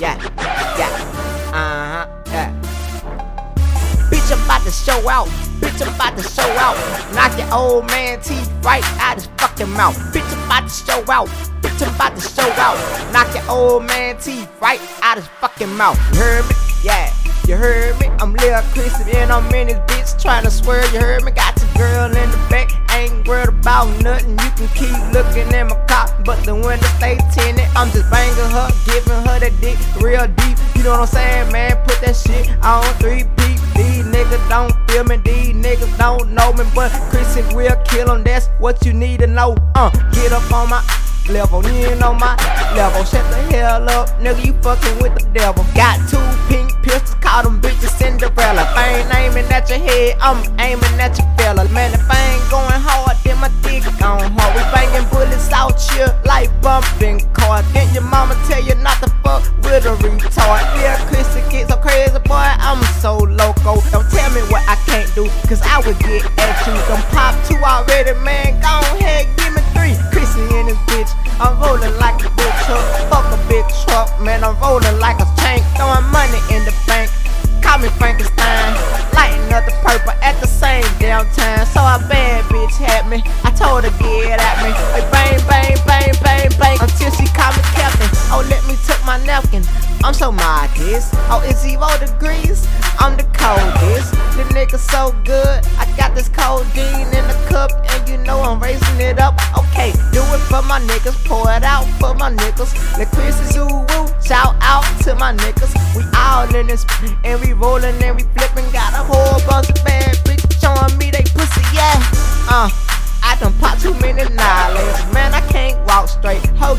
yeah, yeah, uh huh, yeah. Bitch, I'm about to show out. Bitch, I'm about to show out. Knock your old man teeth right out his fucking mouth. Bitch, I'm about to show out. Bitch, I'm about to show out. Knock your old man teeth right out his fucking mouth. You heard me? Yeah. You heard me? I'm Lil Chrizzy and I'm in this bitch trying to swear. You heard me? Got your girl in the back. Ain't worried about nothing. You can keep looking at my cop, but the window stay tinted. I'm just banging her, giving dick real deep. You know what I'm saying, man? Put that shit on three peep. These niggas don't feel me. These niggas don't know me, but Chris and will kill them. That's what you need to know. Uh, get up on my level. Ain't on my level. Shut the hell up, nigga. You fucking with the devil. Got two pink pistols, call them bitches Cinderella. If I ain't aiming at your head, I'm aiming at your fella. Man, if I ain't going hard, with a retard? Yeah, Chris get so crazy, boy. I'm so loco. Don't tell me what I can't do, cause I would get at you. Don't pop two already, man. Go ahead, give me three. Chrizzy in this bitch. I'm rolling like a big truck. Fuck a big truck, man. I'm rolling like a tank. Throwing money in the bank. Call me Frankenstein. Modest. Oh, it's zero degrees. I'm the coldest. The nigga so good. I got this codeine in the cup, and you know I'm raising it up. Okay, do it for my niggas. Pour it out for my niggas. The Chris is ooh woo. Shout out to my niggas. We all in this, and we rolling and we flipping. Got a whole bunch of bad bitches showing me they pussy. Yeah. Uh. I done popped too many knowledge. Man,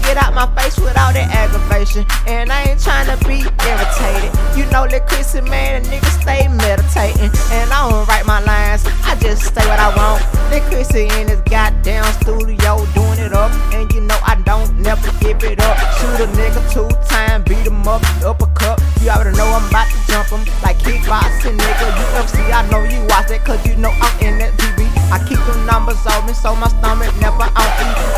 get out my face without that aggravation. And I ain't trying to be irritated. You know that Chrizzy man, a nigga stay meditating. And I don't write my lines, I just say what I want. That Chrizzy in his goddamn studio doing it up. And you know I don't never give it up. Shoot a nigga two times, beat him up, uppercut. You already know I'm about to jump him like kickboxing, nigga. You I know you watch that, cause you know I'm in. I keep them numbers on me, so my stomach never on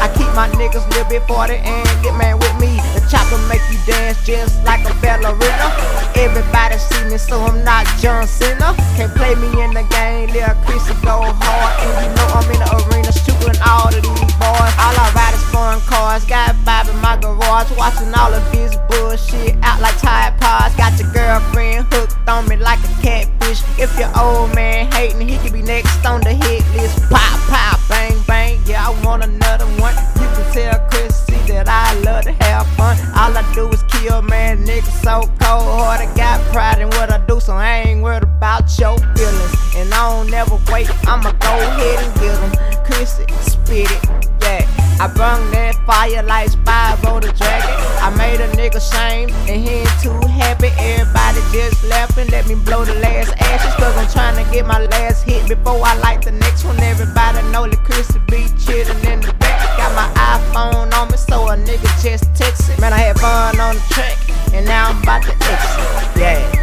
I keep my niggas little bit 40 and get man with me. Chopper make you dance just like a ballerina. Everybody see me, so I'm not John Cena. Can't play me in the game, little Chris go hard. And you know I'm in the arena shooting all of these boys. All I ride is foreign cars, got Bob in my garage, watching all of this bullshit out like Tide Pods. Got your girlfriend hooked on me like a catfish. If your old man hating, he could be next on the hit list. Pop, pop, bang, bang. Yeah, I want another one. You can tell Chrizzy that I love to have fun. All I do is kill, man. Nigga so cold. I got pride in what I do, so I ain't worried about your feelings. And I don't never wait. I'ma go ahead and get them. Chrizzy, spit it. Yeah, I brung that fire like Spyro the Dragon. I made a nigga shame, and he ain't too happy. Everybody just laughing. Let me blow the last ashes, cause I'm trying to get my last hit before I light the next one. Everybody know that Chrizzy be chillin' in the back. Got my iPhone on me, so a nigga just text it. Man, I had fun on the track, and now I'm about to exit.